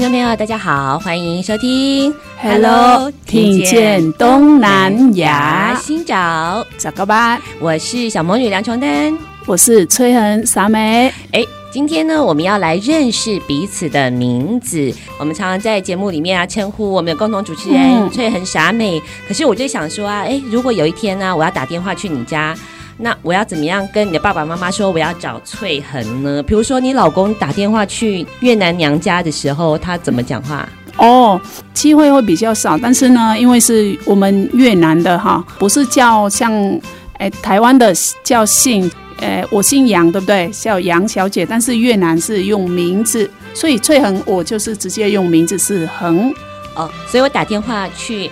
听众朋友，大家好，欢迎收听 Hello，听见东南亚，新找找个吧。我是小魔女梁琼丹，我是崔恒傻美。哎，今天呢，我们要来认识彼此的名字。我们常常在节目里面啊，称呼我们的共同主持人、嗯、崔恒傻美。可是我就想说啊，哎，如果有一天呢、啊，我要打电话去你家。那我要怎么样跟你的爸爸妈妈说我要找翠恒呢？比如说你老公打电话去越南娘家的时候，他怎么讲话？哦，机会会比较少，但是呢，因为是我们越南的哈，不是叫像诶台湾的叫姓，诶我姓杨，对不对？叫杨小姐，但是越南是用名字，所以翠恒我就是直接用名字是恒。哦，所以我打电话去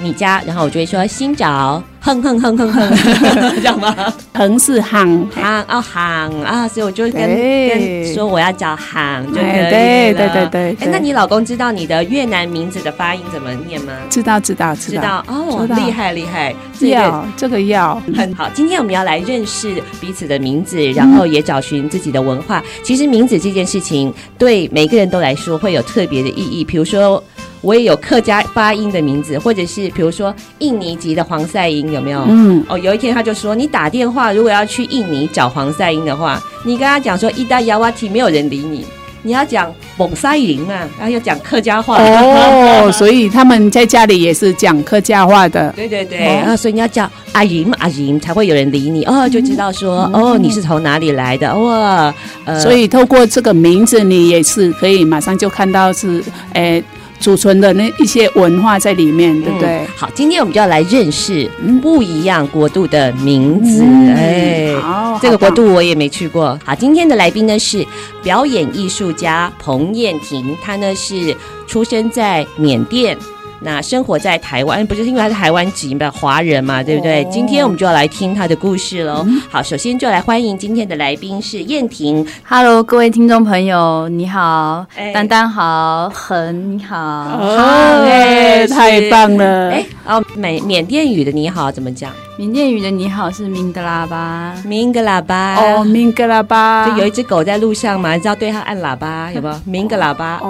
你家，然后我就会说新找。哼哼哼哼哼，这样吗？横是行行哦行啊，所以我就跟跟说我要找行就可以了。对对对对。哎，那你老公知道你的越南名字的发音怎么念吗？知道知道知道。知道哦，厉害厉害。要这个要很好。今天我们要来认识彼此的名字，然后也找寻自己的文化。其实名字这件事情对每个人都来说会有特别的意义。比如说。我也有客家发音的名字，或者是比如说印尼籍的黄赛英有没有？嗯，哦，有一天他就说，你打电话如果要去印尼找黄赛英的话，你跟他讲说伊达亚瓦提没有人理你，你要讲蒙赛英啊，然后要讲客家话。哦，所以他们在家里也是讲客家话的。对对对，啊，所以你要叫阿姨阿姨才会有人理你哦，就知道说、嗯、哦你是从哪里来的哇。呃，所以透过这个名字，你也是可以马上就看到是诶。欸储存的那一些文化在里面，对不对？嗯、好，今天我们就要来认识不一样国度的名字。嗯、哎，好，这个国度我也没去过。好，今天的来宾呢是表演艺术家彭燕婷，她呢是出生在缅甸。那生活在台湾，不就是因为他是台湾籍的华人嘛，对不对？哦、今天我们就要来听他的故事喽。嗯、好，首先就来欢迎今天的来宾是燕婷。Hello，各位听众朋友，你好，丹、欸、丹好，恒你好，哦，欸、太棒了。哎，哦，缅缅甸语的你好怎么讲？缅甸语的你好是明格喇叭，明格喇叭哦，明格喇叭，就有一只狗在路上嘛，你知道对它按喇叭有没有？明格 拉巴，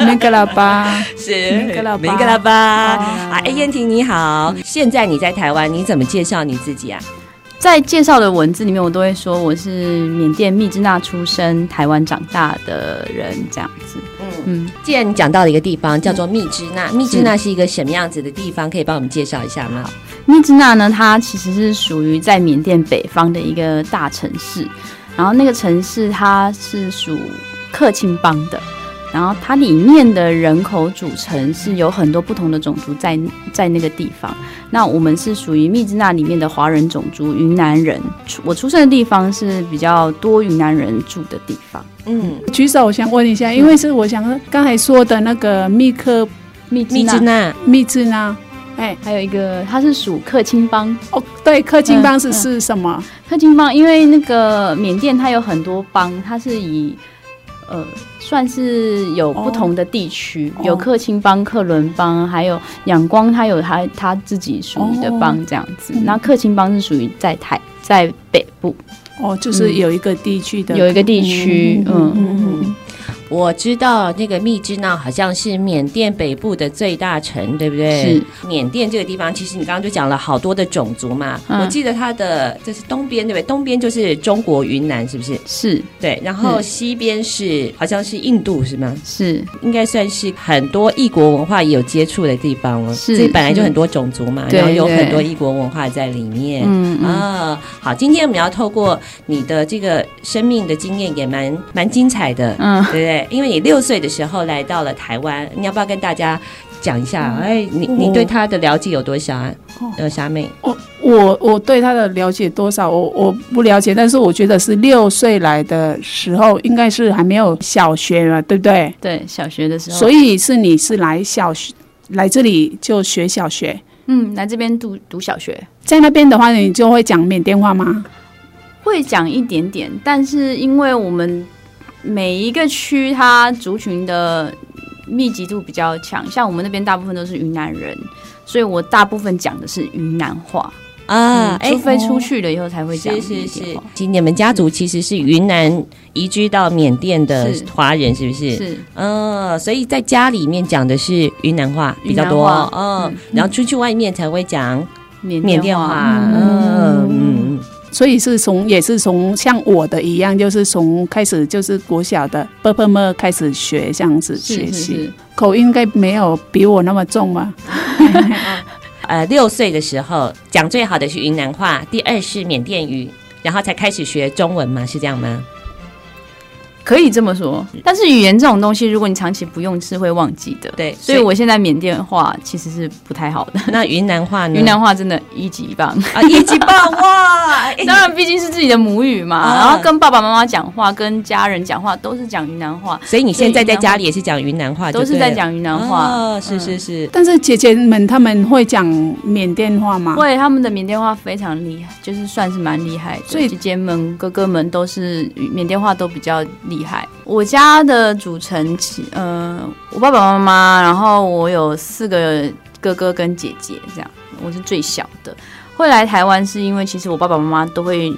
明格拉巴。是明格喇叭，明格拉巴。啊！哎，燕婷你好，现在你在台湾，你怎么介绍你自己啊？在介绍的文字里面，我都会说我是缅甸密支那出生、台湾长大的人，这样子。嗯嗯，既然你讲到了一个地方叫做密支那，密支那是一个什么样子的地方？可以帮我们介绍一下吗？密支那呢，它其实是属于在缅甸北方的一个大城市，然后那个城市它是属克钦邦的，然后它里面的人口组成是有很多不同的种族在在那个地方。那我们是属于密支那里面的华人种族云南人，我出生的地方是比较多云南人住的地方。嗯，举手，我想问一下，因为是我想刚才说的那个密克密支那，密支那。哎，还有一个，它是属克钦邦哦。对，克钦邦是是什么？克钦邦，因为那个缅甸它有很多邦，它是以呃，算是有不同的地区，哦、有克钦邦、克伦邦，还有仰光，它有它它自己属于的邦这样子。那、哦、克钦邦是属于在台在北部。哦，就是有一个地区的，有一个地区，嗯嗯嗯。我知道那个密支那好像是缅甸北部的最大城，对不对？是。缅甸这个地方，其实你刚刚就讲了好多的种族嘛。嗯、我记得它的这是东边，对不对？东边就是中国云南，是不是？是。对。然后西边是好像是印度，是吗？是。应该算是很多异国文化也有接触的地方了。是。这本来就很多种族嘛，然后有很多异国文化在里面。嗯啊，好，今天我们要透过你的这个生命的经验，也蛮蛮精彩的。嗯，对不对？因为你六岁的时候来到了台湾，你要不要跟大家讲一下？嗯、哎，你你对他的了解有多少啊？哦、呃，霞妹，我我我对他的了解多少？我我不了解，但是我觉得是六岁来的时候，应该是还没有小学了，对不对？对，小学的时候。所以是你是来小学来这里就学小学？嗯，来这边读读小学。在那边的话，你就会讲缅甸话吗？会讲一点点，但是因为我们。每一个区，它族群的密集度比较强，像我们那边大部分都是云南人，所以我大部分讲的是云南话。啊，嗯、除非出去了以后才会讲。是是是，其实你们家族其实是云南移居到缅甸的华人，是不是？是，嗯，所以在家里面讲的是云南话比较多，嗯，嗯，然后出去外面才会讲缅甸话，缅甸话，嗯。嗯嗯所以是从也是从像我的一样，就是从开始就是国小的 ㄅ 啵么开始学这样子学习，口音应该没有比我那么重啊？呃，六岁的时候讲最好的是云南话，第二是缅甸语，然后才开始学中文嘛？是这样吗？可以这么说，但是语言这种东西，如果你长期不用，是会忘记的。对，所以我现在缅甸话其实是不太好的。那云南话呢？云南话真的一级棒啊，一级棒哇！当然，毕竟是自己的母语嘛，啊、然后跟爸爸妈妈讲话、跟家人讲话都是讲云南话。所以你现在在家里也是讲云南话，都是在讲云南话。哦，是是是。但是姐姐们他们会讲缅甸话吗？会，他们的缅甸话非常厉害，就是算是蛮厉害。所以姐姐们、哥哥们都是缅甸话都比较厉厉害。我家的组成，呃，我爸爸妈妈，然后我有四个哥哥跟姐姐，这样，我是最小的。会来台湾是因为其实我爸爸妈妈都会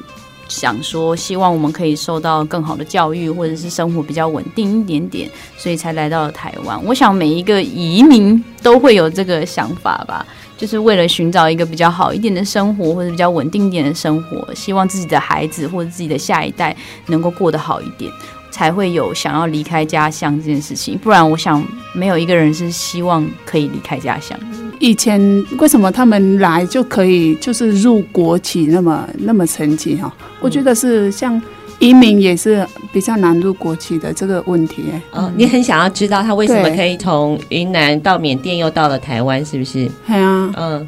想说，希望我们可以受到更好的教育，或者是生活比较稳定一点点，所以才来到了台湾。我想每一个移民都会有这个想法吧，就是为了寻找一个比较好一点的生活，或者比较稳定一点的生活，希望自己的孩子或者自己的下一代能够过得好一点。才会有想要离开家乡这件事情，不然我想没有一个人是希望可以离开家乡。以前为什么他们来就可以就是入国籍那么那么神奇哈？我觉得是像移民也是比较难入国籍的这个问题。嗯，你很想要知道他为什么可以从云南到缅甸又到了台湾，是不是？对啊，嗯。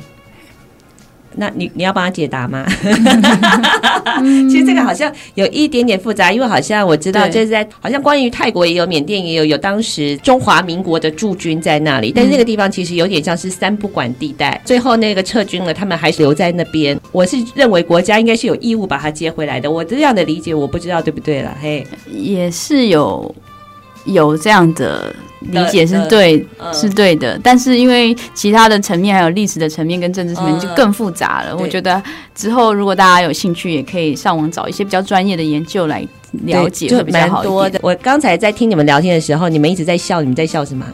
那你你要帮他解答吗？其实这个好像有一点点复杂，因为好像我知道就是在好像关于泰国也有，缅甸也有，有当时中华民国的驻军在那里，但是那个地方其实有点像是三不管地带。最后那个撤军了，他们还是留在那边。我是认为国家应该是有义务把他接回来的。我这样的理解，我不知道对不对了。嘿，也是有有这样的。理解是对，呃、是对的，但是因为其他的层面还有历史的层面跟政治层面就更复杂了。呃、我觉得之后如果大家有兴趣，也可以上网找一些比较专业的研究来了解，会比较好一点。就蛮多的。我刚才在听你们聊天的时候，你们一直在笑，你们在笑什么？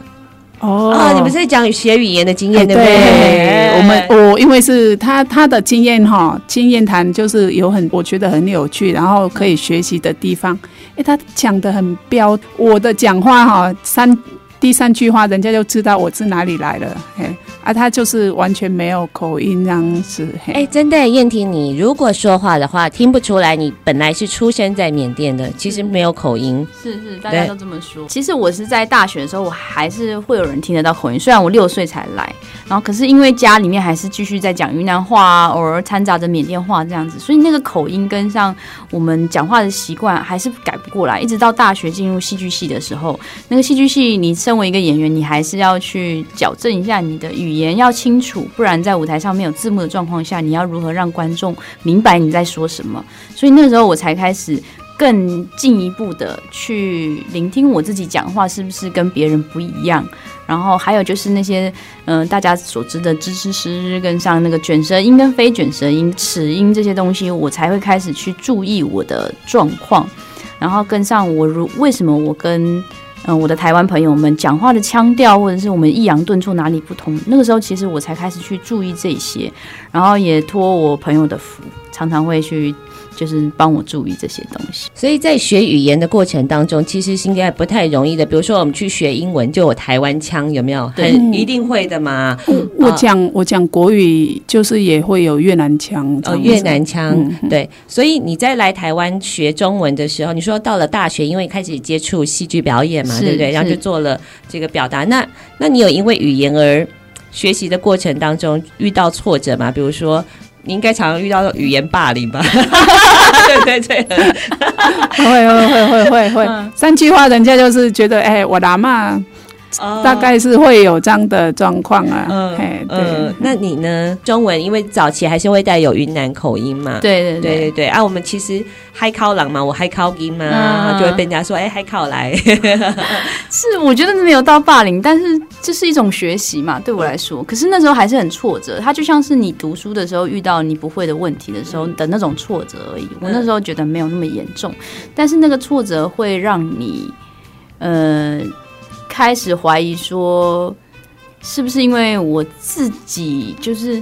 哦，啊、你们是在讲学语言的经验，对不对？对，我们我因为是他他的经验哈，经验谈就是有很我觉得很有趣，然后可以学习的地方。哎，他讲的很标，我的讲话哈三。第三句话，人家就知道我是哪里来的，嘿，啊，他就是完全没有口音这样子，哎、欸，真的，燕婷，你如果说话的话，听不出来你本来是出生在缅甸的，其实没有口音，是是，大家都这么说。其实我是在大学的时候，我还是会有人听得到口音，虽然我六岁才来，然后可是因为家里面还是继续在讲云南话啊，偶尔掺杂着缅甸话这样子，所以那个口音跟上我们讲话的习惯还是改不过来。一直到大学进入戏剧系的时候，那个戏剧系你。身为一个演员，你还是要去矫正一下你的语语言要清楚，不然在舞台上没有字幕的状况下，你要如何让观众明白你在说什么？所以那时候我才开始更进一步的去聆听我自己讲话是不是跟别人不一样。然后还有就是那些嗯、大家所知的支支支支跟上那个卷舌音跟非卷舌音、齿音这些东西，我才会开始去注意我的状况，然后跟上我如为什么我跟。嗯、我的台湾朋友们讲话的腔调，或者是我们抑扬顿挫哪里不同，那个时候其实我才开始去注意这些，然后也托我朋友的福，常常会去。就是帮我注意这些东西，所以在学语言的过程当中，其实是应该不太容易的。比如说，我们去学英文，就有台湾腔，有没有？很，一定会的嘛。嗯、我讲我讲国语，就是也会有越南腔。哦，越南腔，嗯、对。所以你在来台湾学中文的时候，你说到了大学，因为开始接触戏剧表演嘛，对不对？然后就做了这个表达。那那你有因为语言而学习的过程当中遇到挫折吗？比如说。你应该常常遇到语言霸凌吧？对对对，会会会会会会，三句话人家就是觉得，哎，我阿嬷。Oh, 大概是会有这样的状况啊，嗯，对嗯，那你呢？中文因为早期还是会带有云南口音嘛，对对对。对对对。啊，我们其实海口人嘛，我海口音嘛，嗯、就会被人家说，哎，海口来，是我觉得没有到霸凌，但是这是一种学习嘛，对我来说，可是那时候还是很挫折，它就像是你读书的时候遇到你不会的问题的时候的那种挫折而已，我那时候觉得没有那么严重，但是那个挫折会让你，呃。开始怀疑说，是不是因为我自己就是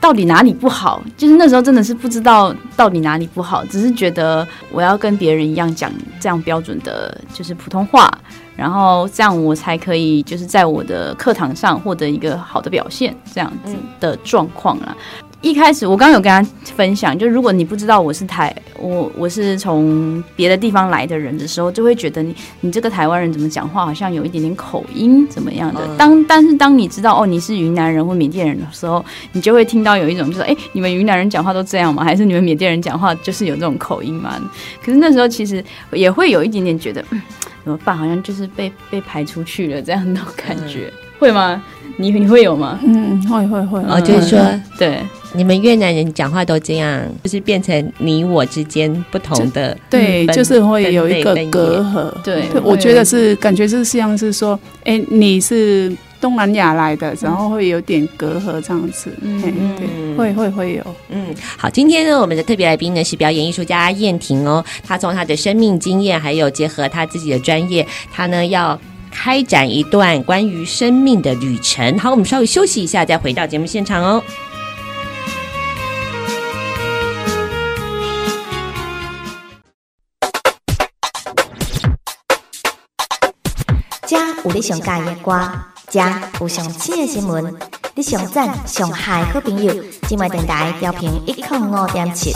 到底哪里不好？就是那时候真的是不知道到底哪里不好，只是觉得我要跟别人一样讲这样标准的，就是普通话，然后这样我才可以就是在我的课堂上获得一个好的表现，这样子的状况啦。一开始我刚刚有跟他分享，就如果你不知道我是台我我是从别的地方来的人的时候，就会觉得你你这个台湾人怎么讲话好像有一点点口音怎么样的。当但是当你知道哦你是云南人或缅甸人的时候，你就会听到有一种就是哎你们云南人讲话都这样吗？还是你们缅甸人讲话就是有这种口音吗？可是那时候其实也会有一点点觉得嗯怎么办？好像就是被被排出去了这样的感觉，会吗？你你会有吗？嗯，会会会。哦，就是说对。你们越南人讲话都这样，就是变成你我之间不同的，对，就是会有一个隔阂。对，我觉得是感觉是像是说，哎，你是东南亚来的，然后会有点隔阂这样子。嗯，对，会会会有。嗯，好，今天呢，我们的特别来宾呢是表演艺术家燕婷哦，她从她的生命经验，还有结合她自己的专业，她呢要开展一段关于生命的旅程。好，我们稍微休息一下，再回到节目现场哦。有你上喜的歌，这有上新的新闻，你上赞上嗨好朋友，今晚电台调频一零五点七。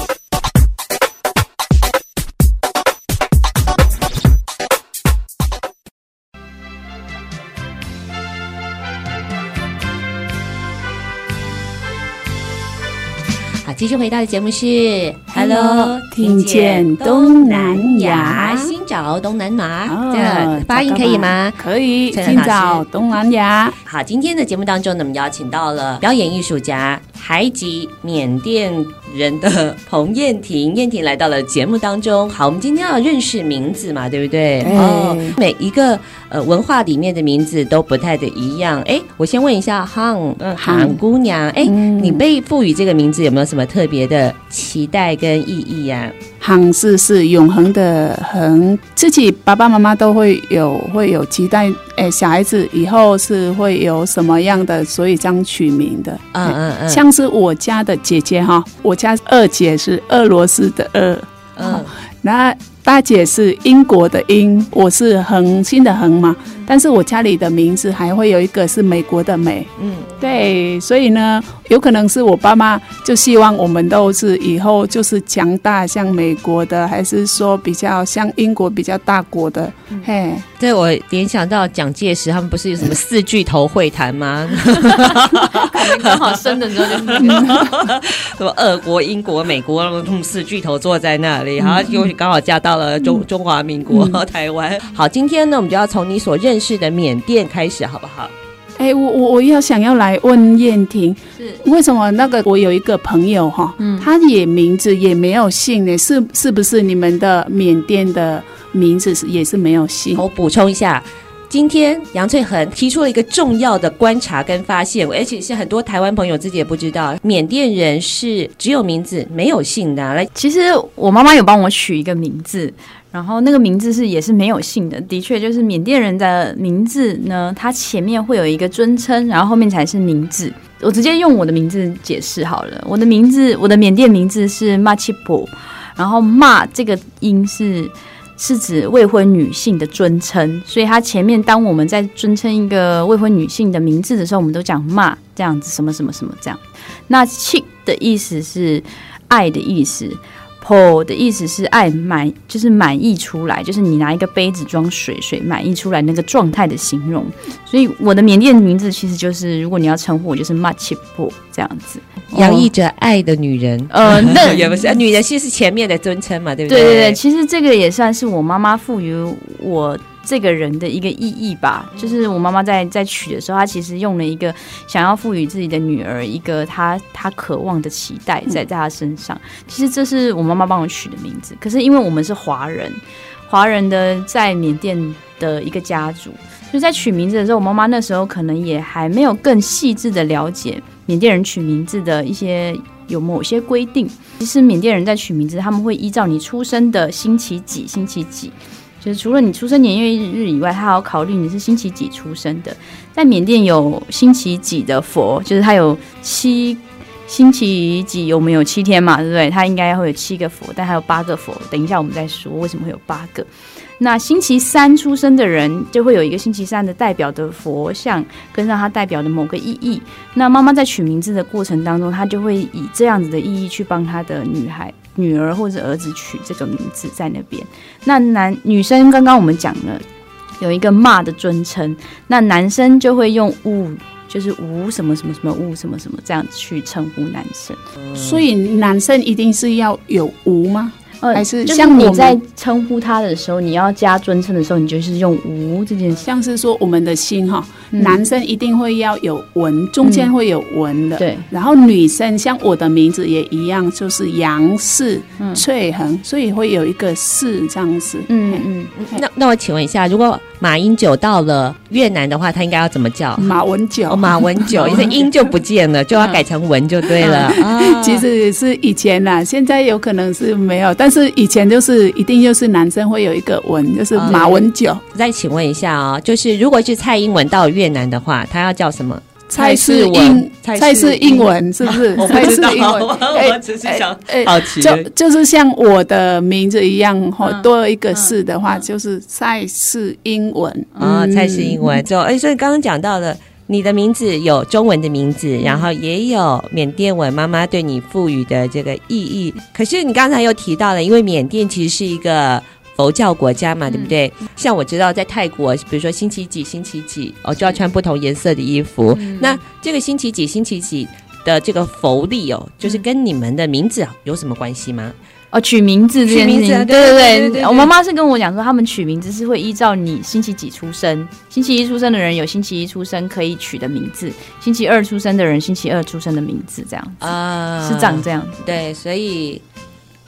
继续回到的节目是 Hello，听见东南亚，新找东南亚，这样发音可以吗？可以，新找东南亚。好，今天的节目当中呢，我们邀请到了表演艺术家、海吉缅甸人的彭燕婷，燕婷来到了节目当中。好，我们今天要认识名字嘛，对不对？对哦，每一个呃文化里面的名字都不太的一样。哎，我先问一下嗯，Han 姑娘，哎，嗯、你被赋予这个名字有没有什么特别的期待跟意义呀、啊？恒是是永恒的恒，自己爸爸妈妈都会有会有期待，哎，小孩子以后是会有什么样的，所以这样取名的。嗯嗯嗯，像是我家的姐姐哈，我家二姐是俄罗斯的俄，嗯，那大姐是英国的英，我是恒星的恒嘛。但是我家里的名字还会有一个是美国的美，嗯，对，所以呢，有可能是我爸妈就希望我们都是以后就是强大像美国的，还是说比较像英国比较大国的，嗯、嘿，对我联想到蒋介石他们不是有什么四巨头会谈吗？刚好生的时候就是什么俄国、英国、美国，他们四巨头坐在那里，然后又刚好嫁到了中、嗯、中华民国、嗯、台湾。好，今天呢，我们就要从你所认。认识的缅甸开始好不好？哎、欸，我我我要想要来问燕婷，是为什么那个我有一个朋友哈，嗯，他也名字也没有姓呢？是是不是你们的缅甸的名字是也是没有姓？我补充一下，今天杨翠恒提出了一个重要的观察跟发现，而且是很多台湾朋友自己也不知道，缅甸人是只有名字没有姓的。来，其实我妈妈有帮我取一个名字。然后那个名字是也是没有姓的，的确就是缅甸人的名字呢，它前面会有一个尊称，然后后面才是名字。我直接用我的名字解释好了，我的名字，我的缅甸名字是玛奇普，然后玛这个音是是指未婚女性的尊称，所以它前面当我们在尊称一个未婚女性的名字的时候，我们都讲玛这样子，什么什么什么这样。那契的意思是爱的意思。Po 的意思是爱满，就是满溢出来，就是你拿一个杯子装水，水满溢出来那个状态的形容。所以我的缅甸名字其实就是，如果你要称呼我，就是 Machipo 这样子，洋溢着爱的女人。呃，那 也不是，女人其实是前面的尊称嘛，对不对？对对对，其实这个也算是我妈妈赋予我。这个人的一个意义吧，就是我妈妈在在取的时候，她其实用了一个想要赋予自己的女儿一个她她渴望的期待在在她身上。其实这是我妈妈帮我取的名字。可是因为我们是华人，华人的在缅甸的一个家族，所以在取名字的时候，我妈妈那时候可能也还没有更细致的了解缅甸人取名字的一些有某些规定。其实缅甸人在取名字，他们会依照你出生的星期几，星期几。就是除了你出生年月日以外，他还要考虑你是星期几出生的。在缅甸有星期几的佛，就是他有七星期几，有没有七天嘛？对不对？他应该会有七个佛，但还有八个佛。等一下我们再说为什么会有八个。那星期三出生的人就会有一个星期三的代表的佛像，跟上他代表的某个意义。那妈妈在取名字的过程当中，她就会以这样子的意义去帮她的女孩。女儿或者儿子取这个名字在那边，那男女生刚刚我们讲了有一个骂的尊称，那男生就会用吴，就是吴什么什么什么吴什么什么这样去称呼男生，所以男生一定是要有吴吗？呃，还是像你在称呼他的时候，你要加尊称的时候，你就是用无这件事，像是说我们的心哈，男生一定会要有文，中间会有文的，对。然后女生像我的名字也一样，就是杨氏翠恒，所以会有一个氏这样子。嗯嗯。那那我请问一下，如果马英九到了越南的话，他应该要怎么叫？马文九。马文九，因为 英就不见了，就要改成文就对了。其实是以前啦，现在有可能是没有，但是以前就是一定就是男生会有一个文，就是马文九。嗯、再请问一下啊、哦，就是如果是蔡英文到越南的话，他要叫什么？蔡氏英，蔡氏英文是不是？蔡氏英文，我只是想好奇，就就是像我的名字一样，哈，多一个氏的话，就是蔡氏英文啊，蔡氏英文。就哎，所以刚刚讲到的。你的名字有中文的名字，然后也有缅甸文，妈妈对你赋予的这个意义。可是你刚才又提到了，因为缅甸其实是一个佛教国家嘛，对不对？嗯、像我知道在泰国，比如说星期几星期几哦，就要穿不同颜色的衣服。嗯、那这个星期几星期几的这个佛历哦，就是跟你们的名字有什么关系吗？哦，取名字这件事情，对对对，对，我妈妈是跟我讲说，他们取名字是会依照你星期几出生，星期一出生的人有星期一出生可以取的名字，星期二出生的人星期二出生的名字，这样子啊，是长这样子。对，所以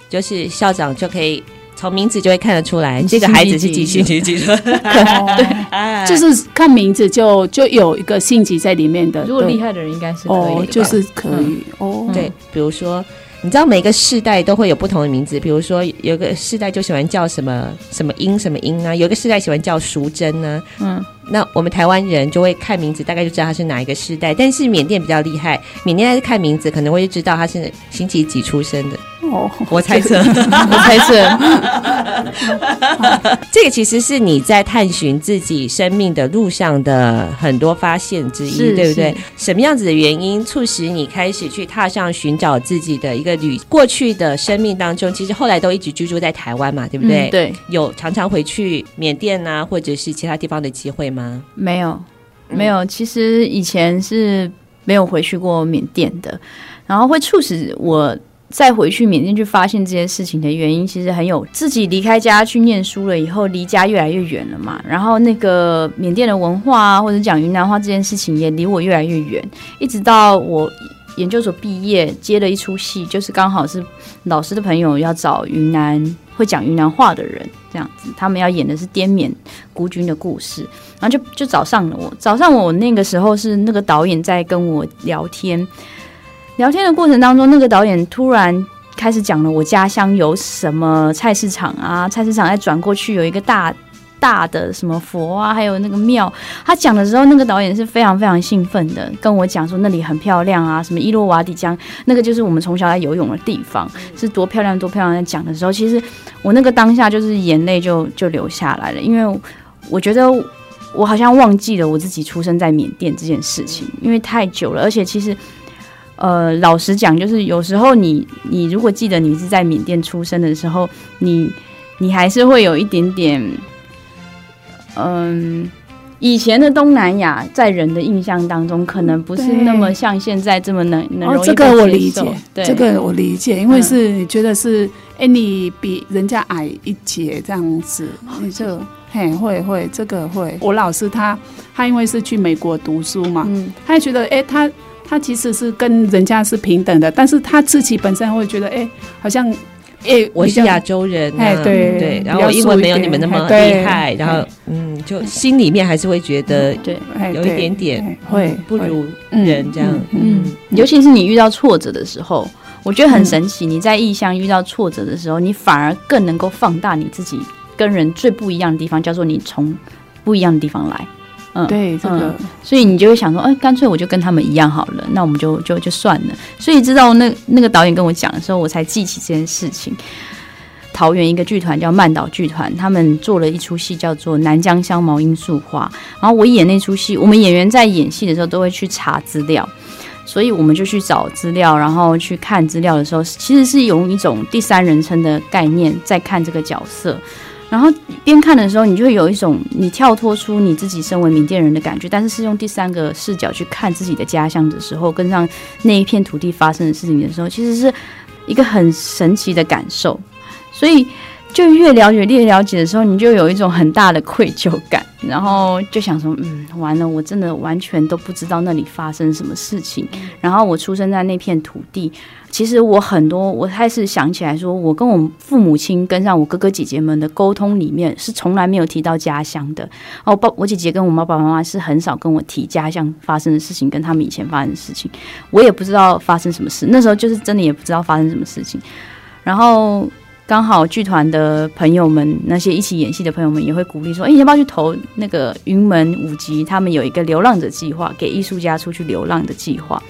就是校长就可以从名字就会看得出来，这个孩子是几星期几。对，就是看名字就就有一个星级在里面的。如果厉害的人应该是可以，就是可以哦。对，比如说。你知道每个世代都会有不同的名字，比如说有个世代就喜欢叫什么什么英什么英啊，有个世代喜欢叫淑珍呢。嗯，那我们台湾人就会看名字，大概就知道他是哪一个世代。但是缅甸比较厉害，缅甸看名字可能会知道他是星期几出生的。哦，我猜测，我猜测，这个其实是你在探寻自己生命的路上的很多发现之一，对不对？什么样子的原因促使你开始去踏上寻找自己的一个旅？过去的生命当中，其实后来都一直居住在台湾嘛，对不对？嗯、对，有常常回去缅甸啊，或者是其他地方的机会吗？没有，没有。其实以前是没有回去过缅甸的，然后会促使我。再回去缅甸去发现这件事情的原因，其实很有自己离开家去念书了以后，离家越来越远了嘛。然后那个缅甸的文化啊，或者讲云南话这件事情也离我越来越远。一直到我研究所毕业，接了一出戏，就是刚好是老师的朋友要找云南会讲云南话的人，这样子，他们要演的是滇缅孤军的故事，然后就就找上了我。找上我那个时候是那个导演在跟我聊天。聊天的过程当中，那个导演突然开始讲了我家乡有什么菜市场啊，菜市场再转过去有一个大。大的什么佛啊，还有那个庙，他讲的时候，那个导演是非常非常兴奋的，跟我讲说那里很漂亮啊，什么伊洛瓦底江，那个就是我们从小在游泳的地方，是多漂亮多漂亮。在讲的时候，其实我那个当下就是眼泪就就流下来了，因为我觉得我好像忘记了我自己出生在缅甸这件事情，因为太久了，而且其实呃，老实讲，就是有时候你你如果记得你是在缅甸出生的时候，你你还是会有一点点。嗯，以前的东南亚在人的印象当中，可能不是那么像现在这么能能容易、哦、这个我理解，对，这个我理解，因为是你觉得是，哎、嗯，你比人家矮一截这样子，你就嘿会会这个会。我老师他他因为是去美国读书嘛，嗯，他也觉得哎，他他其实是跟人家是平等的，但是他自己本身会觉得哎，好像。哎、欸，我是亚洲人、啊，哎，对对，然后我英文没有你们那么厉害，然后嗯，就心里面还是会觉得，对，有一点点会不如人这样，嗯，嗯，尤其是你遇到挫折的时候，我觉得很神奇。你在异乡遇到挫折的时候，你反而更能够放大你自己跟人最不一样的地方，叫做你从不一样的地方来。嗯，对，这个、嗯，所以你就会想说，哎，干脆我就跟他们一样好了，那我们就就就算了。所以知道那那个导演跟我讲的时候，我才记起这件事情。桃园一个剧团叫曼岛剧团，他们做了一出戏叫做《南疆香茅罂粟花》，然后我演那出戏，我们演员在演戏的时候都会去查资料，所以我们就去找资料，然后去看资料的时候，其实是用一种第三人称的概念在看这个角色。然后边看的时候，你就会有一种你跳脱出你自己身为缅甸人的感觉，但是是用第三个视角去看自己的家乡的时候，跟上那一片土地发生的事情的时候，其实是一个很神奇的感受。所以，就越了解越了解的时候，你就有一种很大的愧疚感，然后就想说，嗯，完了，我真的完全都不知道那里发生什么事情。然后我出生在那片土地。其实我很多，我开始想起来说，我跟我父母亲跟上我哥哥姐姐们的沟通里面是从来没有提到家乡的。哦，爸，我姐姐跟我爸爸妈妈是很少跟我提家乡发生的事情，跟他们以前发生的事情，我也不知道发生什么事。那时候就是真的也不知道发生什么事情。然后刚好剧团的朋友们，那些一起演戏的朋友们也会鼓励说：“哎，你要不要去投那个云门舞集？他们有一个流浪者计划，给艺术家出去流浪的计划。”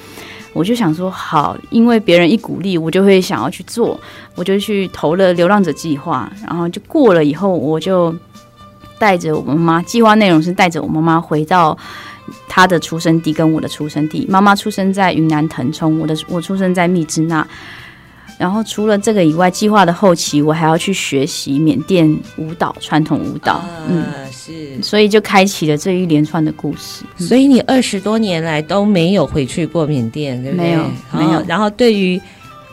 我就想说好，因为别人一鼓励，我就会想要去做，我就去投了流浪者计划，然后就过了以后，我就带着我妈妈，计划内容是带着我妈妈回到她的出生地跟我的出生地。妈妈出生在云南腾冲，我的我出生在密支那。然后除了这个以外，计划的后期我还要去学习缅甸舞蹈，传统舞蹈。嗯，是，所以就开启了这一连串的故事。所以你二十多年来都没有回去过缅甸，对不对？没有，没有。然后对于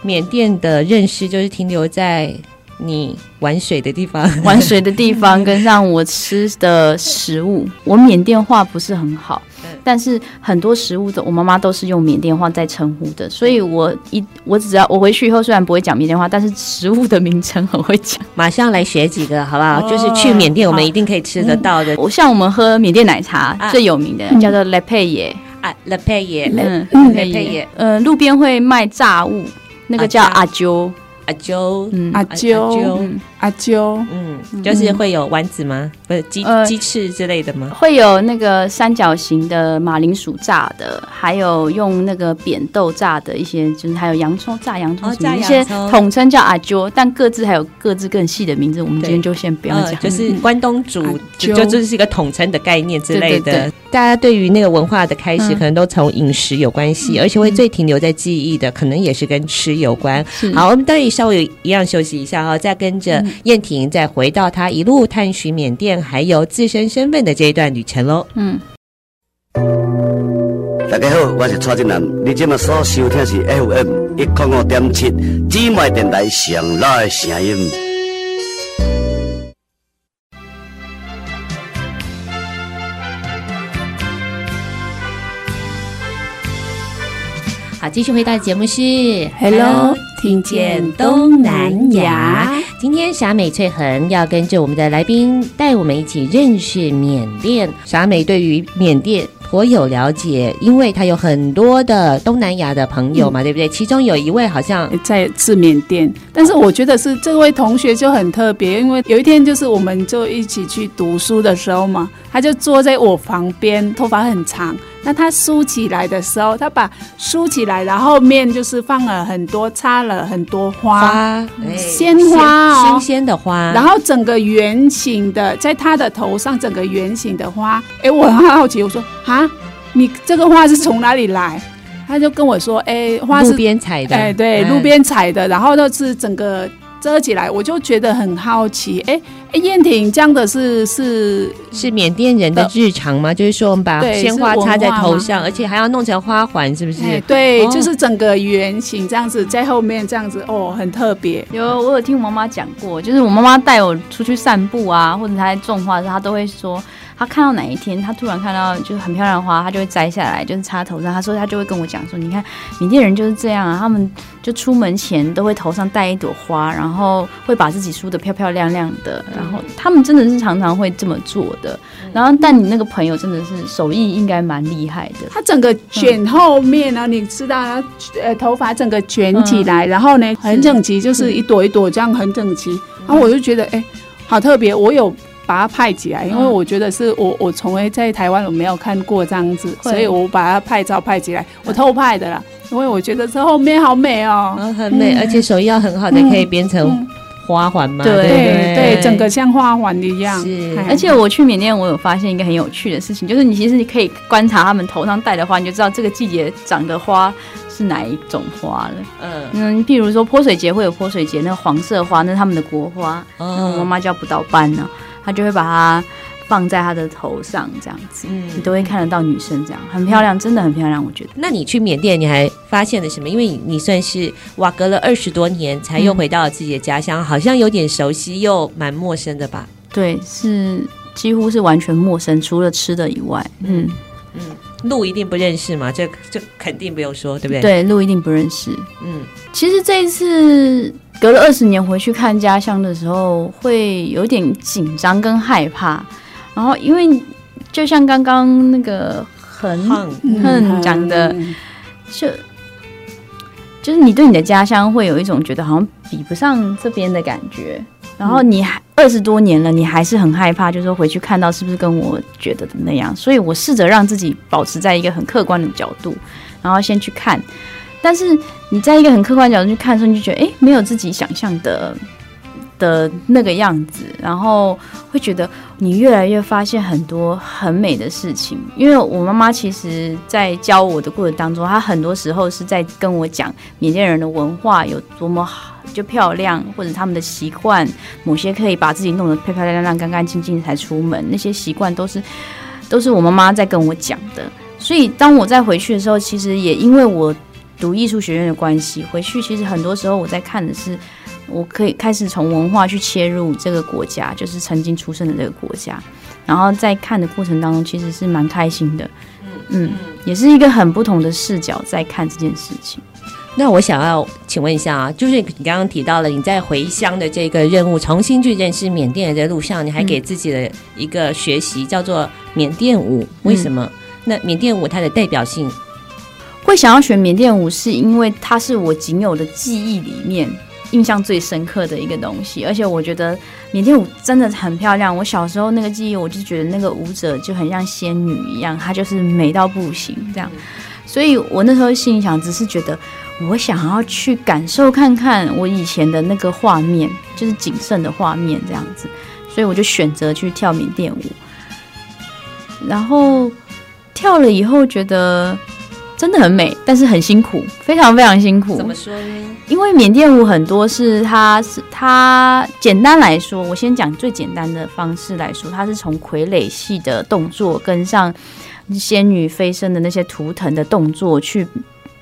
缅甸的认识，就是停留在你玩水的地方，玩水的地方，跟上我吃的食物。我缅甸话不是很好。但是很多食物的，我妈妈都是用缅甸话在称呼的，所以我一我只要我回去以后，虽然不会讲缅甸话，但是食物的名称很会讲。马上来学几个好不好？哦、就是去缅甸，我们一定可以吃得到的。我、嗯、像我们喝缅甸奶茶、啊、最有名的叫做 Le Peye 啊，Le Peye 嗯，Le Peye 呃，路边会卖炸物，那个叫阿啾。阿啾，嗯，阿啾，阿啾，嗯，就是会有丸子吗？不是鸡鸡翅之类的吗？会有那个三角形的马铃薯炸的，还有用那个扁豆炸的一些，就是还有洋葱炸洋葱什么一些统称叫阿啾，但各自还有各自更细的名字，我们今天就先不要讲。就是关东煮，就就是一个统称的概念之类的。大家对于那个文化的开始，可能都从饮食有关系，而且会最停留在记忆的，可能也是跟吃有关。好，我们待会稍微一样休息一下哈，再跟着燕婷再回到她一路探寻缅甸还有自身身份的这一段旅程喽。嗯，大家好，我是蔡振南，你今麦所收听是 FM 一零五点七姊妹电台上来的声音。好，继续回到节目是 Hello，听见东南亚。今天霞美翠恒要跟着我们的来宾带我们一起认识缅甸。霞美对于缅甸。颇有了解，因为他有很多的东南亚的朋友嘛，嗯、对不对？其中有一位好像在是缅甸，但是我觉得是这位同学就很特别，因为有一天就是我们就一起去读书的时候嘛，他就坐在我旁边，头发很长。那它梳起来的时候，它把梳起来，然后面就是放了很多，插了很多花，花鲜花哦，新鲜的花，然后整个圆形的，在他的头上整个圆形的花。哎，我很好奇，我说啊，你这个花是从哪里来？他就跟我说，哎，花是路边采的，哎，对，路边采的，然后就是整个。遮起来，我就觉得很好奇。哎哎，燕婷，这样的是是是缅甸人的日常吗？就是说，我们把鲜花插在头上，而且还要弄成花环，是不是？对，哦、就是整个圆形这样子，在后面这样子，哦，很特别。有，我有听我妈妈讲过，就是我妈妈带我出去散步啊，或者她在种花的时候，她都会说。他看到哪一天，他突然看到就是很漂亮的花，他就会摘下来，就是插头上。他说他就会跟我讲说，你看缅甸人就是这样啊，他们就出门前都会头上戴一朵花，然后会把自己梳得漂漂亮亮的，然后他们真的是常常会这么做的。然后，但你那个朋友真的是手艺应该蛮厉害的，他整个卷后面呢，你知道，呃，头发整个卷起来，然后呢很整齐，就是一朵一朵这样很整齐。然后我就觉得哎，好特别，我有。把它拍起来，因为我觉得是我我从来在台湾我没有看过这样子，所以我把它拍照拍起来，我偷拍的啦，因为我觉得这后面好美哦，很美，而且手艺要很好的可以编成花环嘛，对对对，整个像花环一样。是，而且我去缅甸，我有发现一个很有趣的事情，就是你其实你可以观察他们头上戴的花，你就知道这个季节长的花是哪一种花了。嗯。嗯，譬如说泼水节会有泼水节那个黄色花，那是他们的国花，我妈妈叫不倒班呢。他就会把它放在他的头上，这样子，嗯，你都会看得到女生这样很漂亮，真的很漂亮，我觉得。那你去缅甸，你还发现了什么？因为你算是哇，隔了二十多年才又回到了自己的家乡，嗯，好像有点熟悉又蛮陌生的吧？对，是几乎是完全陌生，除了吃的以外，嗯嗯，路一定不认识嘛，这这肯定不用说，对不对？对，路一定不认识。嗯，其实这一次。隔了二十年回去看家乡的时候，会有点紧张跟害怕。然后，因为就像刚刚那个很很讲的，就就是你对你的家乡会有一种觉得好像比不上这边的感觉。然后你还二十多年了，你还是很害怕，就是说回去看到是不是跟我觉得的那样。所以我试着让自己保持在一个很客观的角度，然后先去看。但是你在一个很客观角度去看的时候，你就觉得哎，没有自己想象的的那个样子，然后会觉得你越来越发现很多很美的事情。因为我妈妈其实，在教我的过程当中，她很多时候是在跟我讲缅甸人的文化有多么好，就漂亮，或者他们的习惯，某些可以把自己弄得漂漂亮亮、干干净净才出门，那些习惯都是 都是我妈妈在跟我讲的。所以当我再回去的时候，其实也因为我。读艺术学院的关系，回去其实很多时候我在看的是，我可以开始从文化去切入这个国家，就是曾经出生的这个国家，然后在看的过程当中，其实是蛮开心的，嗯，也是一个很不同的视角在看这件事情。那我想要请问一下啊，就是你刚刚提到了你在回乡的这个任务，重新去认识缅甸人的路上，你还给自己的一个学习叫做缅甸舞，为什么？那缅甸舞它的代表性？会想要学缅甸舞，是因为它是我仅有的记忆里面印象最深刻的一个东西，而且我觉得缅甸舞真的很漂亮。我小时候那个记忆，我就觉得那个舞者就很像仙女一样，她就是美到不行这样。所以我那时候心里想，只是觉得我想要去感受看看我以前的那个画面，就是仅剩的画面这样子。所以我就选择去跳缅甸舞，然后跳了以后觉得。真的很美，但是很辛苦，非常非常辛苦。怎么说呢？因为缅甸舞很多是它是它简单来说，我先讲最简单的方式来说，它是从傀儡戏的动作跟上仙女飞升的那些图腾的动作去。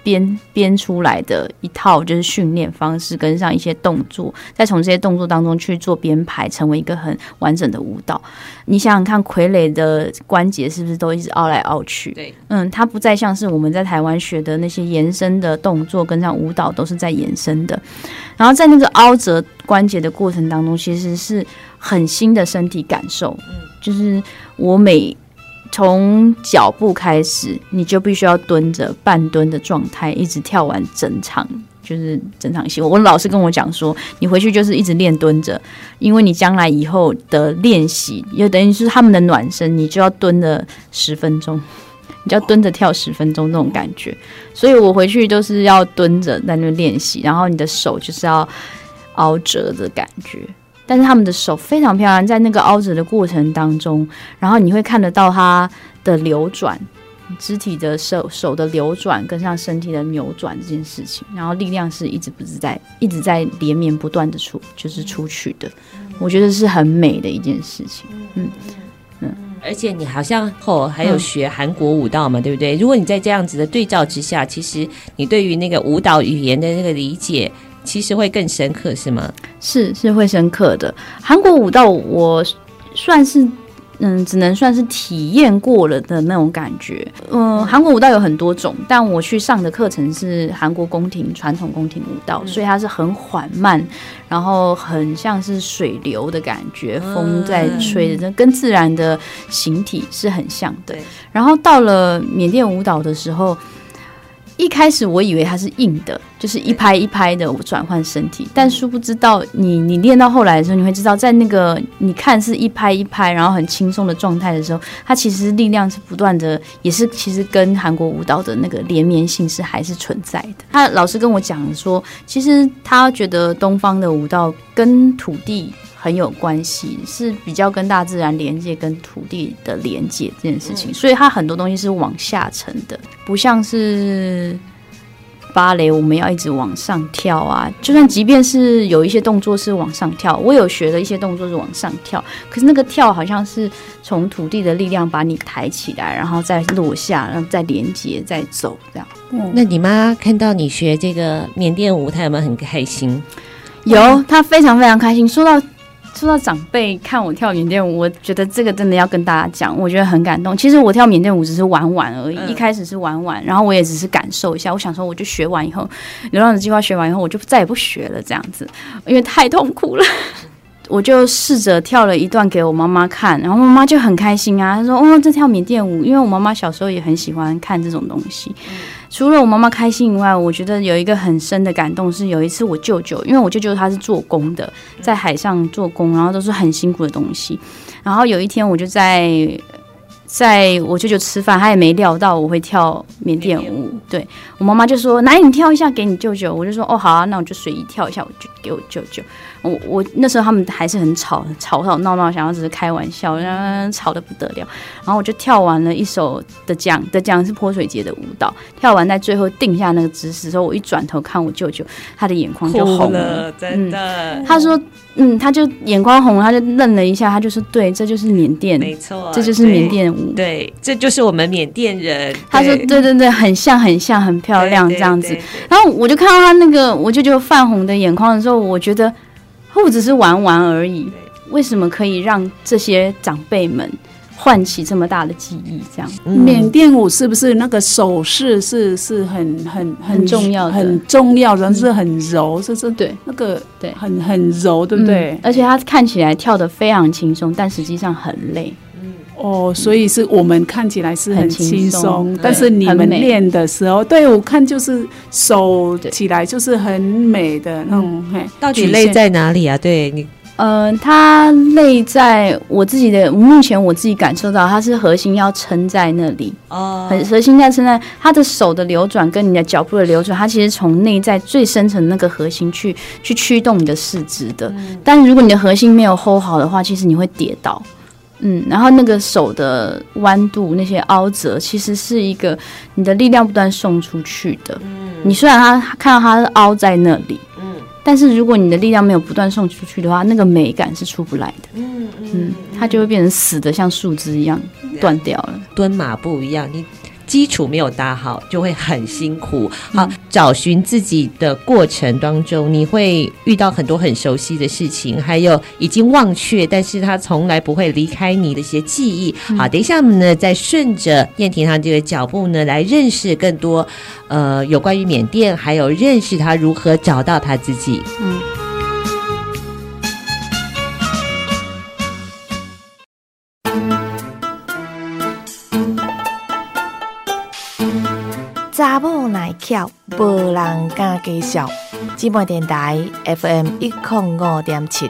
编编出来的一套就是训练方式，跟上一些动作，再从这些动作当中去做编排，成为一个很完整的舞蹈。你想想看，傀儡的关节是不是都一直凹来凹去？对，嗯，它不再像是我们在台湾学的那些延伸的动作，跟上舞蹈都是在延伸的。然后在那个凹折关节的过程当中，其实是很新的身体感受。嗯，就是我每。从脚步开始，你就必须要蹲着半蹲的状态，一直跳完整场，就是整场戏。我老师跟我讲说，你回去就是一直练蹲着，因为你将来以后的练习，也等于是他们的暖身，你就要蹲了十分钟，你就要蹲着跳十分钟那种感觉。所以我回去都是要蹲着在那练习，然后你的手就是要凹折的感觉。但是他们的手非常漂亮，在那个凹折的过程当中，然后你会看得到它的流转，肢体的手手的流转跟上身体的扭转这件事情，然后力量是一直不是在一直在连绵不断的出，就是出去的，我觉得是很美的一件事情。嗯。嗯，而且你好像后还有学韩国舞蹈嘛，嗯、对不对？如果你在这样子的对照之下，其实你对于那个舞蹈语言的那个理解。其实会更深刻，是吗？是是会深刻的。韩国舞蹈我算是嗯，只能算是体验过了的那种感觉。嗯，韩国舞蹈有很多种，但我去上的课程是韩国宫廷传统宫廷舞蹈，嗯、所以它是很缓慢，然后很像是水流的感觉，风在吹着，跟自然的形体是很像的。然后到了缅甸舞蹈的时候。一开始我以为它是硬的，就是一拍一拍的转换身体，但殊不知道你你练到后来的时候，你会知道，在那个你看是一拍一拍，然后很轻松的状态的时候，它其实力量是不断的，也是其实跟韩国舞蹈的那个连绵性是还是存在的。他老师跟我讲说，其实他觉得东方的舞蹈跟土地。很有关系，是比较跟大自然连接、跟土地的连接这件事情，所以它很多东西是往下沉的，不像是芭蕾，我们要一直往上跳啊。就算即便是有一些动作是往上跳，我有学的一些动作是往上跳，可是那个跳好像是从土地的力量把你抬起来，然后再落下，然后再连接、再走这样。嗯，那你妈看到你学这个缅甸舞，她有没有很开心？有，她非常非常开心。说到说到长辈看我跳缅甸舞，我觉得这个真的要跟大家讲，我觉得很感动。其实我跳缅甸舞只是玩玩而已，嗯、一开始是玩玩，然后我也只是感受一下。我想说，我就学完以后，流浪的计划学完以后，我就再也不学了，这样子，因为太痛苦了。我就试着跳了一段给我妈妈看，然后妈妈就很开心啊，她说：“哦，这跳缅甸舞。”因为我妈妈小时候也很喜欢看这种东西。除了我妈妈开心以外，我觉得有一个很深的感动是，有一次我舅舅，因为我舅舅他是做工的，在海上做工，然后都是很辛苦的东西。然后有一天我就在在我舅舅吃饭，他也没料到我会跳缅甸舞。对，我妈妈就说：“来，你跳一下给你舅舅。”我就说：“哦，好啊，那我就随意跳一下，我就给我舅舅。”我我那时候他们还是很吵，吵吵闹闹，想要只是开玩笑，然后吵得不得了。然后我就跳完了一首的桨的桨是泼水节的舞蹈，跳完在最后定下那个姿势之后，我一转头看我舅舅，他的眼眶就红了，真的。嗯、他说，嗯，他就眼眶红，他就愣了一下，他就说，对，这就是缅甸，没错，这就是缅甸舞，对，对，这就是我们缅甸人。他说，对对对，很像很像，很漂亮这样子。然后我就看到他那个我舅舅泛红的眼眶的时候，我觉得。不只是玩玩而已，为什么可以让这些长辈们唤起这么大的记忆？这样，嗯、缅甸舞是不是那个手势是是很很很重要的，很重要的，是很柔，是是，对，那个对，很很柔，对不对？嗯、而且他看起来跳得非常轻松，但实际上很累。哦，所以是我们看起来是很轻松，嗯、但是你们练的时候，对我看就是手起来就是很美的那种。嘿，到底累在哪里啊？对你，嗯、呃，它累在我自己的目前我自己感受到，它是核心要撑在那里哦，很核心在撑在他的手的流转跟你的脚步的流转，它其实从内在最深层那个核心去去驱动你的四肢的。嗯、但是如果你的核心没有 hold 好的话，其实你会跌倒。嗯，然后那个手的弯度，那些凹折，其实是一个你的力量不断送出去的。嗯，你虽然它看到它是凹在那里，嗯，但是如果你的力量没有不断送出去的话，那个美感是出不来的。嗯嗯，嗯，它就会变成死的，像树枝一样断掉了。蹲马步一样，你。基础没有打好，就会很辛苦。好，找寻自己的过程当中，你会遇到很多很熟悉的事情，还有已经忘却，但是他从来不会离开你的一些记忆。好，等一下我们呢，再顺着燕婷她这个脚步呢，来认识更多，呃，有关于缅甸，还有认识他如何找到他自己。嗯。巧，无人敢介绍。姊妹电台 FM 一零五点七。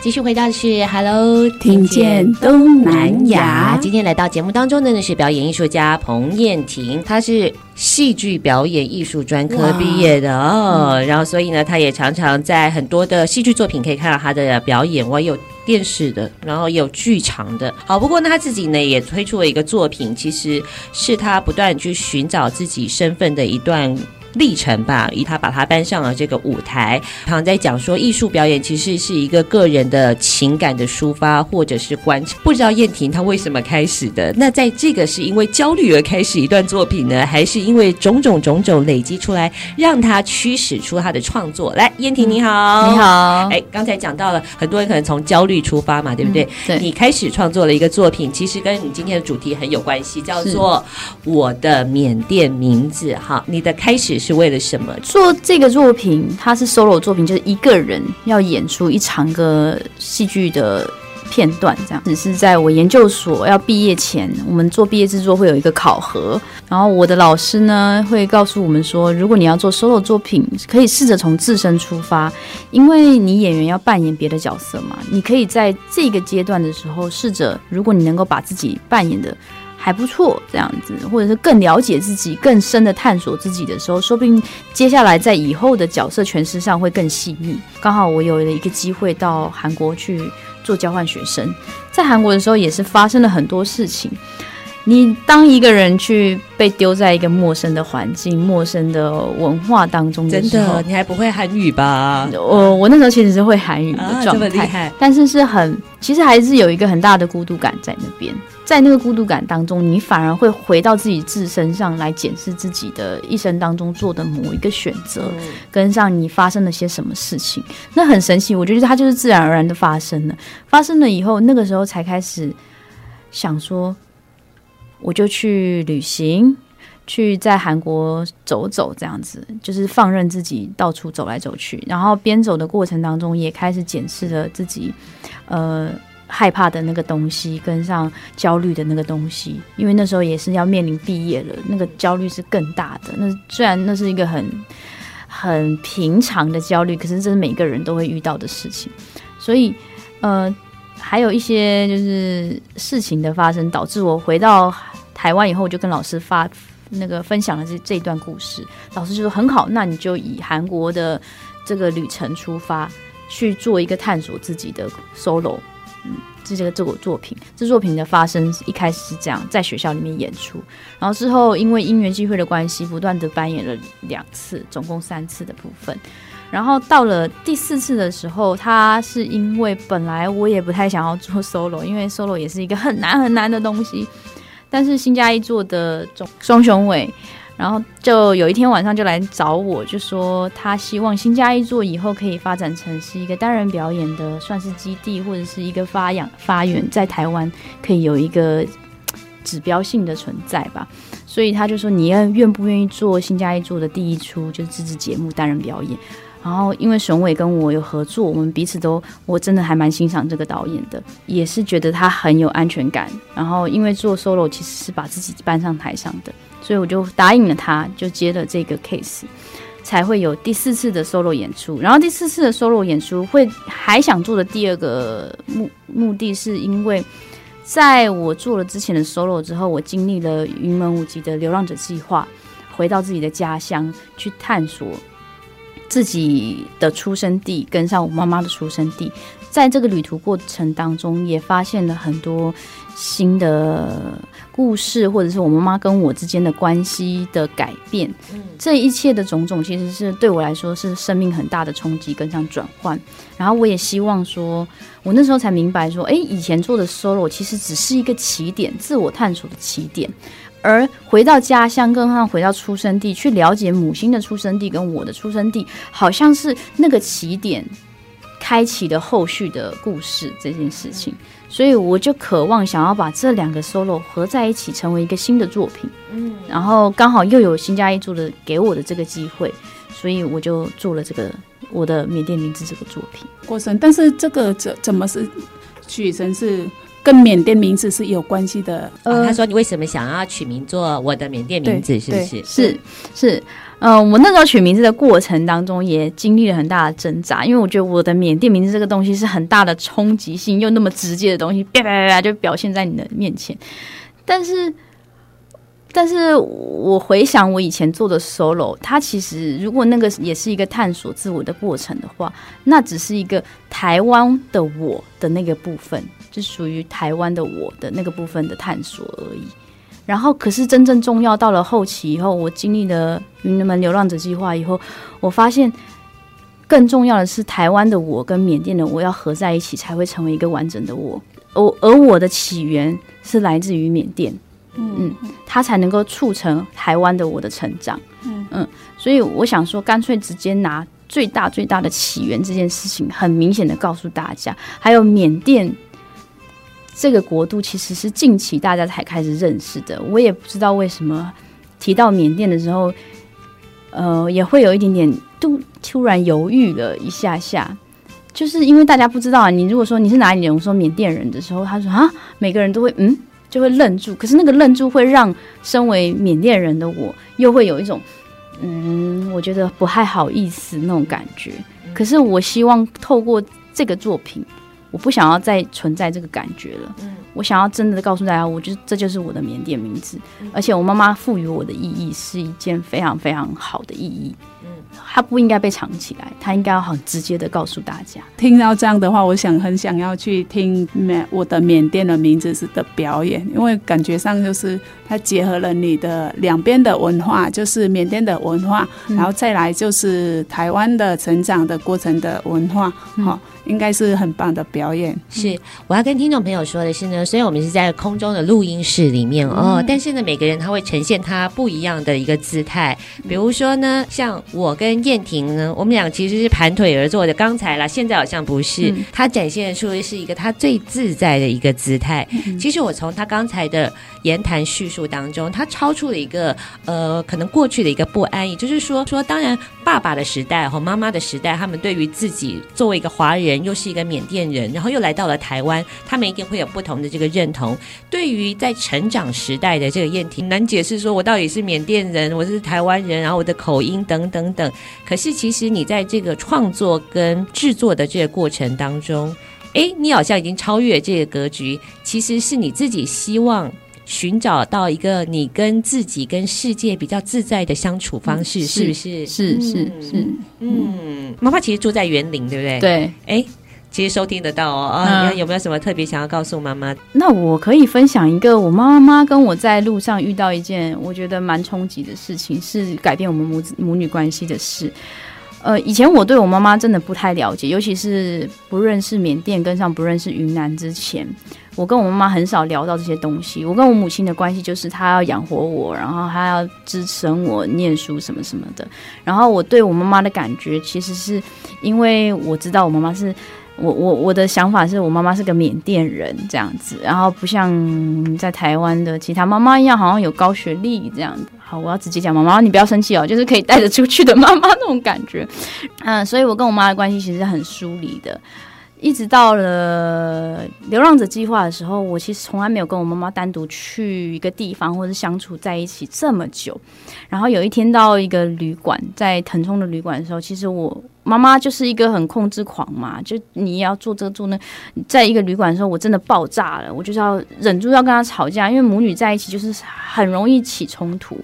继续回到的是 Hello，听见东南亚。今天来到节目当中的呢是表演艺术家彭燕婷，她是戏剧表演艺术专科毕业的哦，然后所以呢，他也常常在很多的戏剧作品可以看到他的表演，我有电视的，然后有剧场的。好，不过呢，他自己呢也推出了一个作品，其实是他不断去寻找自己身份的一段。历程吧，以他把他搬上了这个舞台，常常在讲说，艺术表演其实是一个个人的情感的抒发，或者是观察。不知道燕婷她为什么开始的？那在这个是因为焦虑而开始一段作品呢，还是因为种种种种累积出来，让他驱使出他的创作？来，燕婷你好，你好。哎，刚才讲到了，很多人可能从焦虑出发嘛，对不对？嗯、对。你开始创作了一个作品，其实跟你今天的主题很有关系，叫做《我的缅甸名字》。哈，你的开始。是为了什么做这个作品？它是 solo 作品，就是一个人要演出一长个戏剧的片段，这样。只是在我研究所要毕业前，我们做毕业制作会有一个考核，然后我的老师呢会告诉我们说，如果你要做 solo 作品，可以试着从自身出发，因为你演员要扮演别的角色嘛，你可以在这个阶段的时候试着，如果你能够把自己扮演的。还不错，这样子，或者是更了解自己、更深的探索自己的时候，说不定接下来在以后的角色诠释上会更细腻。刚好我有了一个机会到韩国去做交换学生，在韩国的时候也是发生了很多事情。你当一个人去被丢在一个陌生的环境、陌生的文化当中的时候，真的，你还不会韩语吧？我我那时候其实是会韩语的状态，但是是很，其实还是有一个很大的孤独感在那边。在那个孤独感当中，你反而会回到自己自身上来检视自己的一生当中做的某一个选择，跟上你发生了些什么事情，那很神奇。我觉得它就是自然而然的发生了，发生了以后，那个时候才开始想说。我就去旅行，去在韩国走走，这样子就是放任自己到处走来走去。然后边走的过程当中，也开始检视了自己，呃，害怕的那个东西，跟上焦虑的那个东西。因为那时候也是要面临毕业了，那个焦虑是更大的。那虽然那是一个很很平常的焦虑，可是这是每个人都会遇到的事情。所以，呃。还有一些就是事情的发生，导致我回到台湾以后，我就跟老师发那个分享了这这一段故事。老师就说很好，那你就以韩国的这个旅程出发，去做一个探索自己的 solo。这这个这个作品，这作品的发生一开始是这样，在学校里面演出，然后之后因为因缘机会的关系，不断的扮演了两次，总共三次的部分。然后到了第四次的时候，他是因为本来我也不太想要做 solo，因为 solo 也是一个很难很难的东西。但是新加一做的双雄伟，然后就有一天晚上就来找我，就说他希望新加一座以后可以发展成是一个单人表演的，算是基地或者是一个发扬发源，在台湾可以有一个指标性的存在吧。所以他就说，你要愿不愿意做新加一座的第一出就是自制节目单人表演？然后，因为沈伟跟我有合作，我们彼此都，我真的还蛮欣赏这个导演的，也是觉得他很有安全感。然后，因为做 solo 其实是把自己搬上台上的，所以我就答应了他，就接了这个 case，才会有第四次的 solo 演出。然后第四次的 solo 演出会还想做的第二个目目的是因为，在我做了之前的 solo 之后，我经历了云门舞集的流浪者计划，回到自己的家乡去探索。自己的出生地跟上我妈妈的出生地，在这个旅途过程当中，也发现了很多新的故事，或者是我妈妈跟我之间的关系的改变。这一切的种种，其实是对我来说是生命很大的冲击跟上转换。然后我也希望说，我那时候才明白说，诶，以前做的 solo 其实只是一个起点，自我探索的起点。而回到家乡，更像回到出生地，去了解母亲的出生地跟我的出生地，好像是那个起点，开启的后续的故事这件事情，所以我就渴望想要把这两个 solo 合在一起，成为一个新的作品。嗯，然后刚好又有新加一做的给我的这个机会，所以我就做了这个我的缅甸名字这个作品过生。但是这个怎怎么是取成是跟缅甸名字是有关系的？呃，他说你为什么想要取名做我的缅甸名字？是不是？是是。嗯、呃，我那时候取名字的过程当中，也经历了很大的挣扎，因为我觉得我的缅甸名字这个东西是很大的冲击性，又那么直接的东西，啪啪啪啪就表现在你的面前。但是，但是我回想我以前做的 solo，它其实如果那个也是一个探索自我的过程的话，那只是一个台湾的我的那个部分，就属于台湾的我的那个部分的探索而已。然后，可是真正重要到了后期以后，我经历了云门流浪者计划以后，我发现更重要的是台湾的我跟缅甸的我要合在一起，才会成为一个完整的我。而而我的起源是来自于缅甸，嗯，它才能够促成台湾的我的成长，嗯嗯。所以我想说，干脆直接拿最大最大的起源这件事情，很明显的告诉大家，还有缅甸。这个国度其实是近期大家才开始认识的，我也不知道为什么提到缅甸的时候，呃，也会有一点点突突然犹豫了一下下，就是因为大家不知道啊。你如果说你是哪里人，我说缅甸人的时候，他说啊，每个人都会嗯，就会愣住。可是那个愣住会让身为缅甸人的我，又会有一种嗯，我觉得不太好意思那种感觉。可是我希望透过这个作品。我不想要再存在这个感觉了。嗯，我想要真的告诉大家，我觉得这就是我的缅甸名字，嗯，而且我妈妈赋予我的意义是一件非常非常好的意义。嗯，它不应该被藏起来，它应该要很直接的告诉大家。听到这样的话，我想很想要去听缅我的缅甸的名字是的表演，因为感觉上就是它结合了你的两边的文化，就是缅甸的文化，嗯，然后再来就是台湾的成长的过程的文化，哈，嗯。应该是很棒的表演。是，我要跟听众朋友说的是呢，虽然我们是在空中的录音室里面哦，嗯、但是呢，每个人他会呈现他不一样的一个姿态。比如说呢，像我跟燕婷呢，我们俩其实是盘腿而坐的。刚才啦，现在好像不是。嗯、他展现出的是一个他最自在的一个姿态。嗯、其实我从他刚才的言谈叙述当中，他超出了一个呃，可能过去的一个不安，也就是说，说当然爸爸的时代和妈妈的时代，他们对于自己作为一个华人。人又是一个缅甸人，然后又来到了台湾，他们一定会有不同的这个认同。对于在成长时代的这个燕婷，难解释说我到底是缅甸人，我是台湾人，然后我的口音等等等。可是其实你在这个创作跟制作的这个过程当中，哎，你好像已经超越这个格局，其实是你自己希望。寻找到一个你跟自己、跟世界比较自在的相处方式，嗯、是，是不是？是是是。嗯，妈妈其实住在园林，对不对？对。哎，其实收听得到哦。啊，你嗯、有没有什么特别想要告诉妈妈？那我可以分享一个我妈妈跟我在路上遇到一件我觉得蛮冲击的事情，是改变我们母子母女关系的事。呃，以前我对我妈妈真的不太了解，尤其是不认识缅甸跟上不认识云南之前。我跟我妈妈很少聊到这些东西。我跟我母亲的关系就是她要养活我，然后她要支撑我念书什么什么的。然后我对我妈妈的感觉，其实是因为我知道我妈妈是我我我的想法是我妈妈是个缅甸人这样子，然后不像在台湾的其他妈妈一样，好像有高学历这样子。好，我要直接讲妈妈，你不要生气哦，就是可以带着出去的妈妈那种感觉。嗯，所以我跟我妈的关系其实很疏离的。一直到了流浪者计划的时候，我其实从来没有跟我妈妈单独去一个地方，或者相处在一起这么久。然后有一天到一个旅馆，在腾冲的旅馆的时候，其实我妈妈就是一个很控制狂嘛，就你要做这个做那。在一个旅馆的时候，我真的爆炸了，我就是要忍住要跟她吵架，因为母女在一起就是很容易起冲突。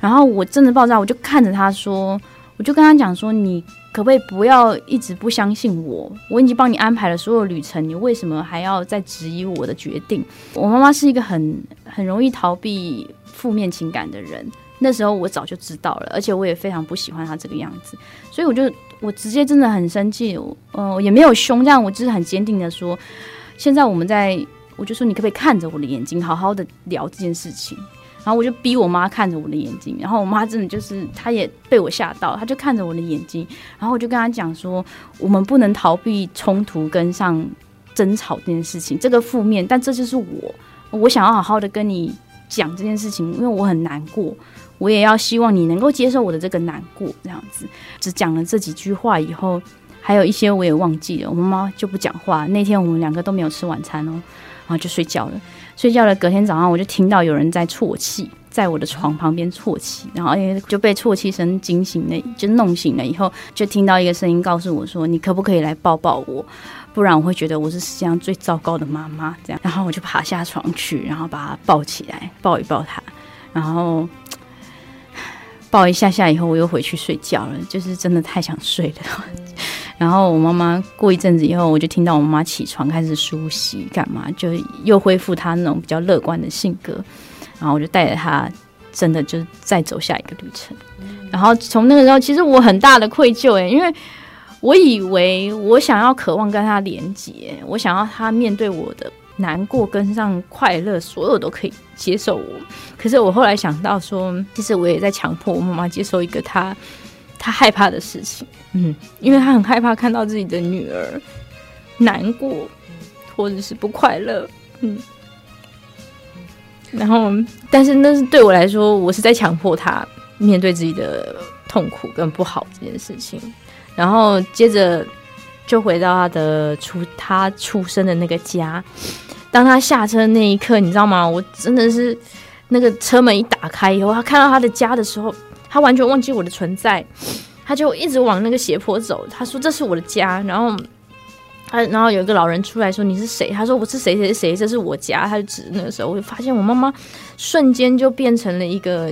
然后我真的爆炸，我就看着她说，我就跟她讲说你。可不可以不要一直不相信我？我已经帮你安排了所有旅程，你为什么还要再质疑我的决定？我妈妈是一个很很容易逃避负面情感的人，那时候我早就知道了，而且我也非常不喜欢她这个样子，所以我就我直接真的很生气，嗯、呃，也没有凶，这样我就是很坚定的说，现在我们在，我就说你可不可以看着我的眼睛，好好的聊这件事情？然后我就逼我妈看着我的眼睛，然后我妈真的就是她也被我吓到，她就看着我的眼睛，然后我就跟她讲说，我们不能逃避冲突跟上争吵这件事情，这个负面，但这就是我，我想要好好的跟你讲这件事情，因为我很难过，我也要希望你能够接受我的这个难过，这样子，只讲了这几句话以后，还有一些我也忘记了，我妈妈就不讲话，那天我们两个都没有吃晚餐哦，然后就睡觉了。睡觉了，隔天早上我就听到有人在啜泣，在我的床旁边啜泣，然后因为就被啜泣声惊醒了，就弄醒了以后，就听到一个声音告诉我说：“你可不可以来抱抱我？不然我会觉得我是世界上最糟糕的妈妈。”这样，然后我就爬下床去，然后把他抱起来，抱一抱他，然后抱一下下以后，我又回去睡觉了，就是真的太想睡了。然后我妈妈过一阵子以后，我就听到我妈妈起床开始梳洗干嘛，就又恢复她那种比较乐观的性格。然后我就带着她，真的就再走下一个旅程。然后从那个时候，其实我很大的愧疚诶，因为我以为我想要渴望跟她连接，我想要她面对我的难过跟上快乐，所有都可以接受我。可是我后来想到说，其实我也在强迫我妈妈接受一个她。她害怕的事情，嗯，因为她很害怕看到自己的女儿难过，或者是不快乐，嗯。然后，但是那是对我来说，我是在强迫她面对自己的痛苦跟不好这件事情。然后接着就回到他的出他出生的那个家。当他下车那一刻，你知道吗？我真的是那个车门一打开以后，他看到他的家的时候。他完全忘记我的存在，他就一直往那个斜坡走。他说：“这是我的家。”然后他，然后有一个老人出来说：“你是谁？”他说：“我是谁谁谁，这是我家。”他就指那个时候，我就发现我妈妈瞬间就变成了一个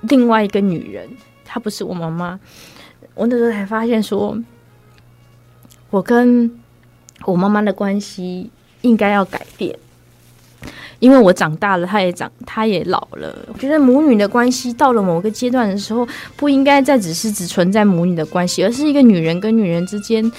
另外一个女人，她不是我妈妈。我那时候才发现说，我跟我妈妈的关系应该要改变。因为我长大了，她也长，她也老了。我觉得母女的关系到了某个阶段的时候，不应该再只是只存在母女的关系，而是一个女人跟女人之间。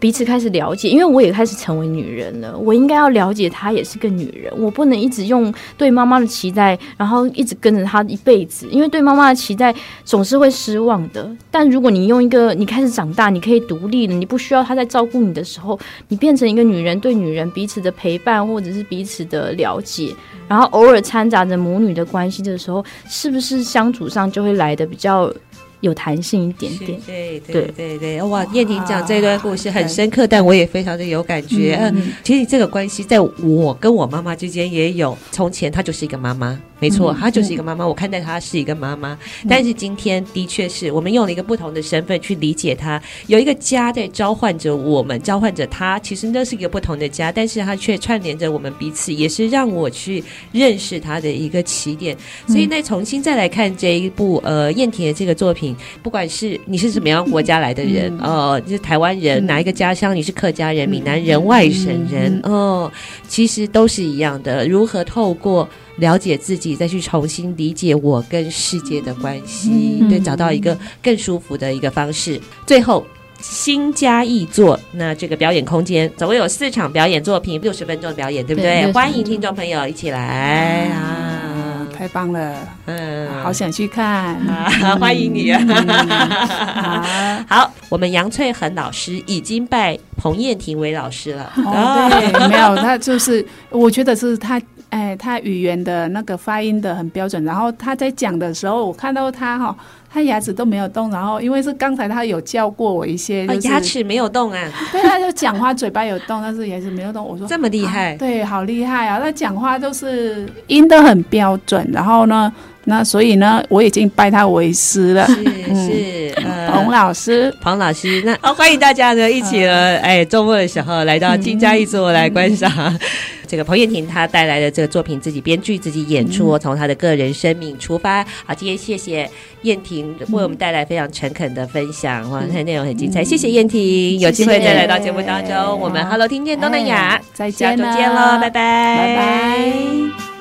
彼此开始了解，因为我也开始成为女人了。我应该要了解她也是个女人，我不能一直用对妈妈的期待，然后一直跟着她一辈子。因为对妈妈的期待总是会失望的。但如果你用一个你开始长大，你可以独立了，你不需要她在照顾你的时候，你变成一个女人，对女人彼此的陪伴或者是彼此的了解，然后偶尔掺杂着母女的关系的时候，是不是相处上就会来的比较？有弹性一点点，对对对对，哇！燕婷讲这段故事很深刻，但我也非常的有感觉。嗯，其实这个关系在我跟我妈妈之间也有。从前她就是一个妈妈，没错，她就是一个妈妈。我看待她是一个妈妈，但是今天的确是我们用了一个不同的身份去理解她。有一个家在召唤着我们，召唤着她。其实那是一个不同的家，但是她却串联着我们彼此，也是让我去认识她的一个起点。所以，那重新再来看这一部呃燕婷的这个作品。不管是你是什么样国家来的人，哦、嗯呃，你是台湾人，哪一个家乡？你是客家人、闽南人、外省人，哦，其实都是一样的。如何透过了解自己，再去重新理解我跟世界的关系，对，找到一个更舒服的一个方式。最后，新嘉译作，那这个表演空间总共有四场表演作品，六十分钟的表演，对不对？对，欢迎听众朋友一起来啊！太棒了，嗯，好想去看，啊、欢迎你啊！嗯、好，我们杨翠恒老师已经拜彭燕婷为老师了。哦，对，没有，他就是，我觉得是他，哎，他语言的那个发音的很标准，然后他在讲的时候，我看到他哈。他牙齿都没有动，然后因为是刚才他有教过我一些，就是，牙齿没有动啊。对，他就讲话嘴巴有动，但是牙齿没有动。我说这么厉害，啊，对，好厉害啊！他讲话都是音都很标准，然后呢，那所以呢，我已经拜他为师了。是是，呃，彭老师，彭老师，那哦，欢迎大家呢一起呢，哎，周末的时候来到心嘉译作来观赏。嗯这个彭燕婷她带来的这个作品，自己编剧、自己演出，从她的个人生命出发。好，今天谢谢燕婷为我们带来非常诚恳的分享，哇，内容很精彩。谢谢燕婷，有机会再来到节目当中，我们 Hello 听见东南亚，再见，下周见喽，拜拜，拜拜。